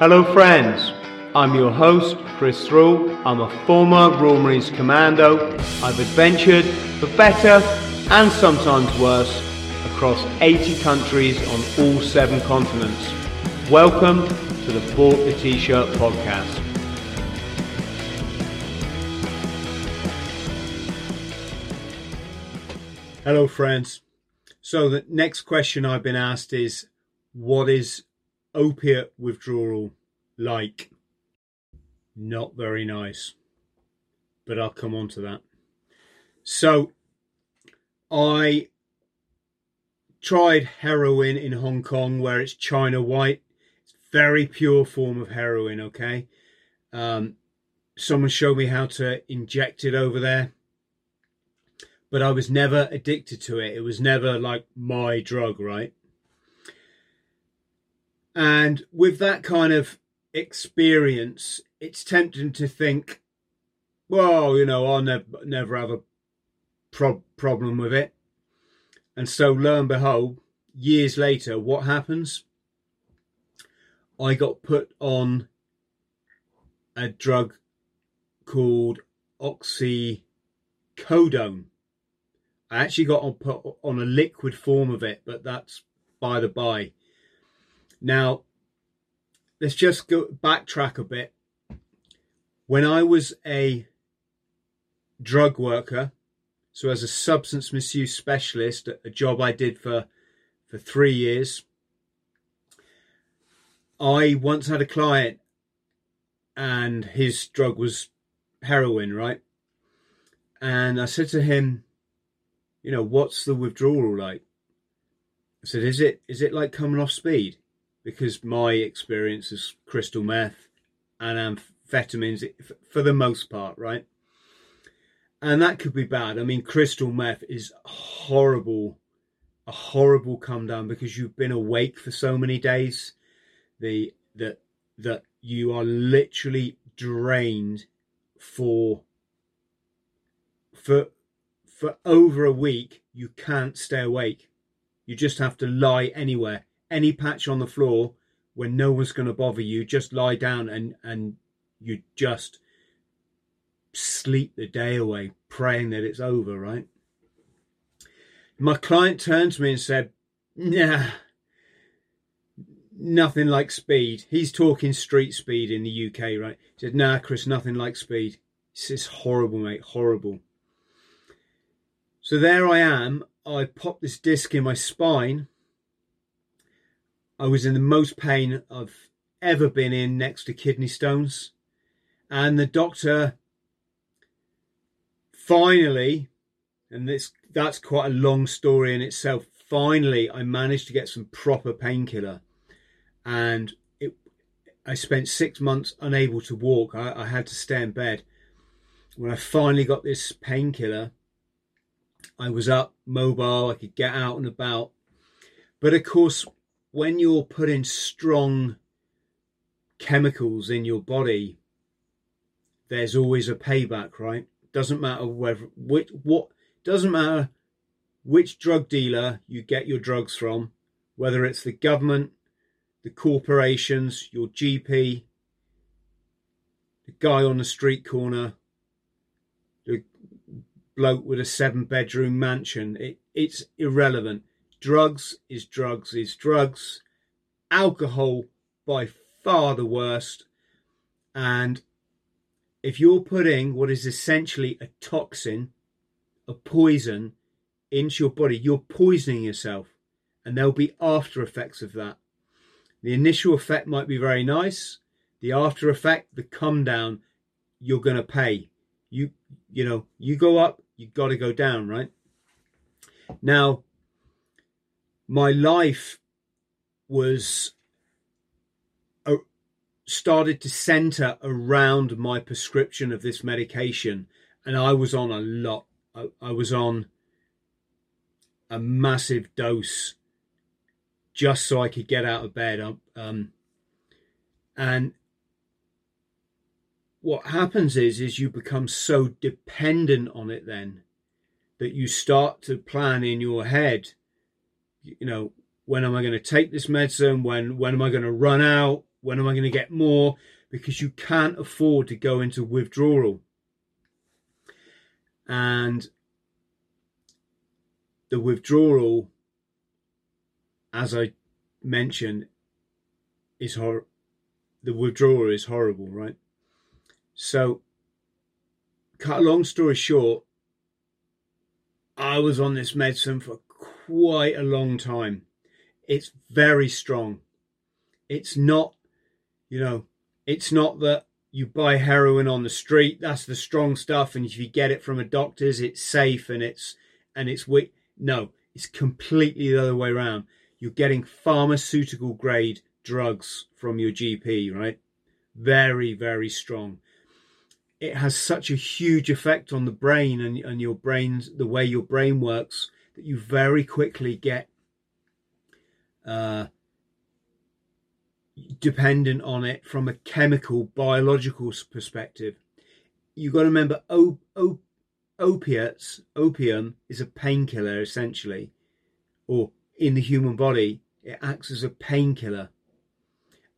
Hello, friends. I'm your host, Chris Thrall. I'm a former Royal Marines Commando. I've adventured for better and sometimes worse across 80 countries on all seven continents. Welcome to the Bought the T-Shirt podcast. Hello, friends. So the next question I've been asked is, what is opiate withdrawal like? Not very nice, but I'll come on to that. So I tried heroin in Hong Kong where it's China white. It's very pure form of heroin, okay? Um, someone showed me how to inject it over there but I was never addicted to it. It was never like my drug, right? And with that kind of experience, it's tempting to think, well, you know, I'll never, have a pro- problem with it. And so, lo and behold, years later, what happens? I got put on a drug called oxycodone I actually got on put on a liquid form of it, but that's by the by. Now, let's just go backtrack a bit. When I was a drug worker, so as a substance misuse specialist, a job I did for for three years, I once had a client, and his drug was heroin, right? And I said to him, you know, what's the withdrawal like? I said, is it is it like coming off speed? Because my experience is crystal meth and amphetamines for the most part, right? And that could be bad. I mean, crystal meth is horrible, a horrible come down because you've been awake for so many days. The that that you are literally drained for for for over a week, you can't stay awake. You just have to lie anywhere, any patch on the floor when no one's going to bother you. Just lie down and, and you just sleep the day away, praying that it's over, right? My client turned to me and said, Nah, nothing like speed. He's talking street speed in the UK, right? He said, Nah, Chris, nothing like speed. It's horrible, mate, horrible. So there I am. I popped this disc in my spine. I was in the most pain I've ever been in next to kidney stones. And the doctor finally, and this that's quite a long story in itself. Finally, I managed to get some proper painkiller, and it. I spent six months unable to walk. I, I had to stay in bed. When I finally got this painkiller, I was up, mobile, I could get out and about. But of course, when you're putting strong chemicals in your body, there's always a payback, right? Doesn't matter whether which what doesn't matter which drug dealer you get your drugs from, whether it's the government, the corporations, your GP, the guy on the street corner, the bloke with a seven bedroom mansion. It, it's irrelevant. Drugs is drugs is drugs. Alcohol by far the worst. And if you're putting what is essentially a toxin, a poison, into your body, you're poisoning yourself. And there'll be after effects of that. The initial effect might be very nice. The after effect, the come down, you're going to pay. You, you know, you go up, you've got to go down, right? Now, my life was uh, started to center around my prescription of this medication, and I was on a lot. I, I was on a massive dose just so I could get out of bed. Um, um and what happens is is you become so dependent on it then that you start to plan in your head you know when am i going to take this medicine when when am i going to run out When am I going to get more? Because you can't afford to go into withdrawal. And the withdrawal, as I mentioned, is hor- the withdrawal is horrible, right? So, cut a long story short, I was on this medicine for quite a long time. It's very strong. It's not, you know, it's not that you buy heroin on the street. That's the strong stuff, and if you get it from a doctor's, it's safe and it's and it's weak. No, it's completely the other way around. You're getting pharmaceutical grade drugs from your GP, right? Very, very strong. It has such a huge effect on the brain and, and your brain's the way your brain works you very quickly get uh, dependent on it from a chemical, biological perspective. You've got to remember, op- op- opiates, opium is a painkiller essentially, or in the human body, it acts as a painkiller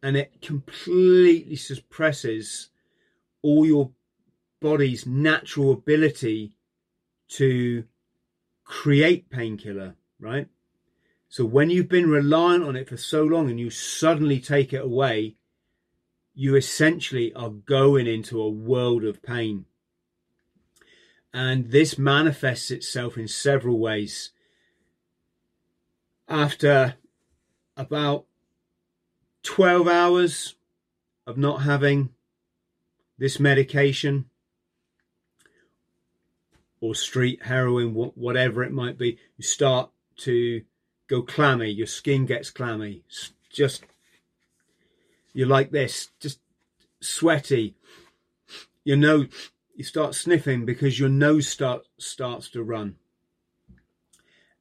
and it completely suppresses all your body's natural ability to create painkiller, right? So when you've been reliant on it for so long and you suddenly take it away, you essentially are going into a world of pain. And this manifests itself in several ways. After about 12 hours of not having this medication or street heroin, whatever it might be, you start to go clammy. Your skin gets clammy. Just, you're like this, just sweaty. Your nose, you start sniffing because your nose start, starts to run.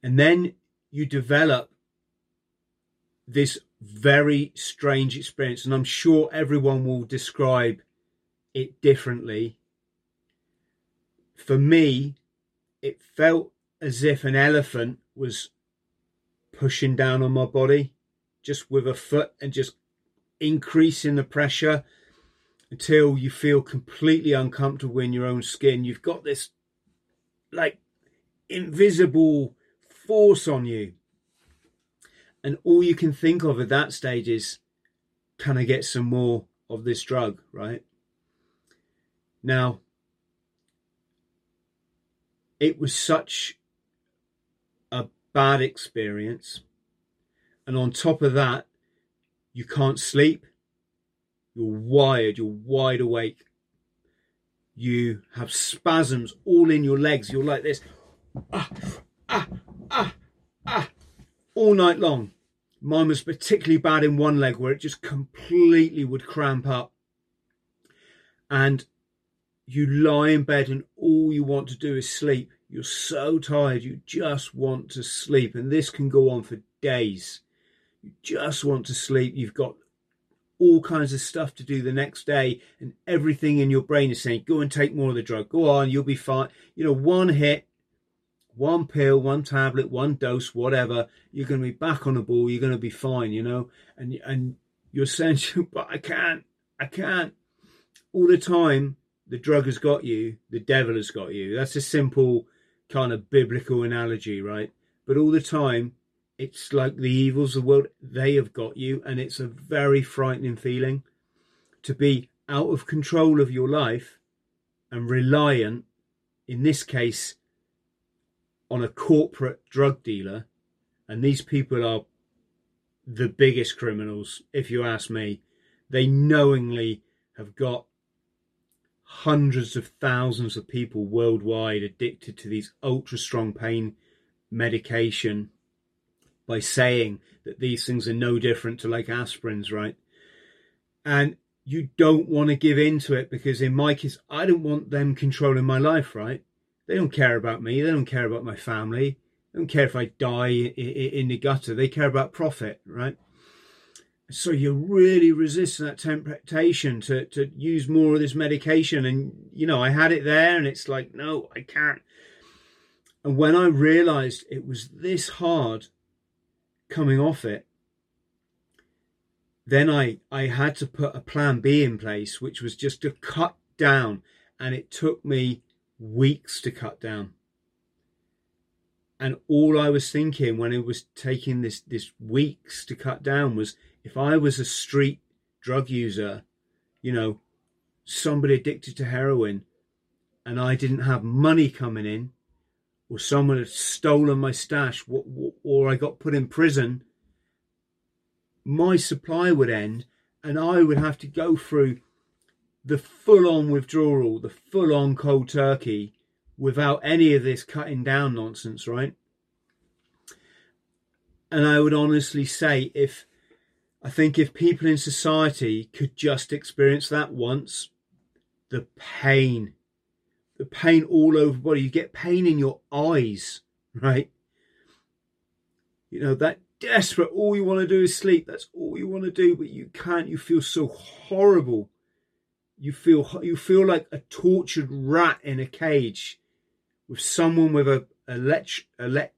And then you develop this very strange experience, and I'm sure everyone will describe it differently. For me, it felt as if an elephant was pushing down on my body just with a foot and just increasing the pressure until you feel completely uncomfortable in your own skin. You've got this like invisible force on you and all you can think of at that stage is can I get some more of this drug, right? Now, it was such a bad experience. And on top of that, you can't sleep. You're wired, you're wide awake. You have spasms all in your legs. You're like this. Ah, ah, ah, ah all night long. Mine was particularly bad in one leg where it just completely would cramp up. And you lie in bed and all you want to do is sleep. You're so tired, you just want to sleep. And this can go on for days. You just want to sleep. You've got all kinds of stuff to do the next day, and everything in your brain is saying, Go and take more of the drug. Go on, you'll be fine. You know, one hit, one pill, one tablet, one dose, whatever, you're going to be back on the ball. You're going to be fine, you know. And and you're saying, but I can't, I can't. All the time, the drug has got you. The devil has got you. That's a simple kind of biblical analogy, right? But all the time, it's like the evils of the world. They have got you, and it's a very frightening feeling to be out of control of your life and reliant. In this case on a corporate drug dealer, and these people are the biggest criminals, if you ask me. They knowingly have got hundreds of thousands of people worldwide addicted to these ultra strong pain medication by saying that these things are no different to like aspirins, right? And you don't want to give in to it because in my case, I don't want them controlling my life, right? They don't care about me. They don't care about my family. They don't care if I die in the gutter. They care about profit, right? So you really resist that temptation to, to use more of this medication. And, you know, I had it there and it's like, no, I can't. And when I realized it was this hard coming off it, then I, I had to put a plan B in place, which was just to cut down. And it took me weeks to cut down. And all I was thinking when it was taking this, this weeks to cut down was if I was a street drug user, you know, somebody addicted to heroin, and I didn't have money coming in, or someone had stolen my stash, or I got put in prison, my supply would end and I would have to go through the full on withdrawal, the full on cold turkey without any of this cutting down nonsense, right? And I would honestly say, if I think if people in society could just experience that once, the pain, the pain all over body, you get pain in your eyes, right? You know, that desperate. All you want to do is sleep. That's all you want to do, but you can't. You feel so horrible. You feel you feel like a tortured rat in a cage with someone with a elect, elect,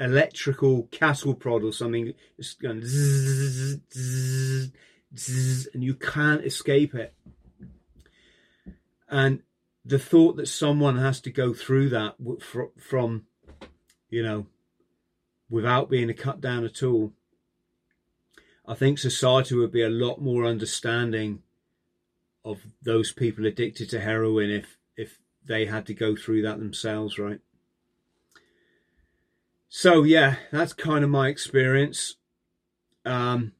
electrical cattle prod or something. It's going zzz, zzz, zzz, and you can't escape it. And the thought that someone has to go through that from, you know, without being a cut down at all. I think society would be a lot more understanding of those people addicted to heroin if if they had to go through that themselves, right? So yeah, that's kind of my experience. Um,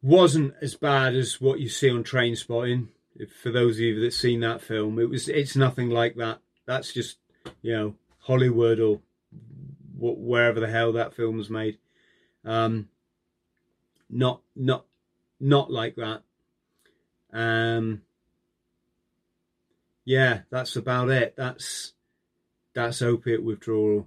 wasn't as bad as what you see on Trainspotting. for those of you that seen that film, it was. It's nothing like that. That's just you know Hollywood or wherever the hell that film was made. Um, not not not like that. Um, yeah, that's about it. That's that's opiate withdrawal.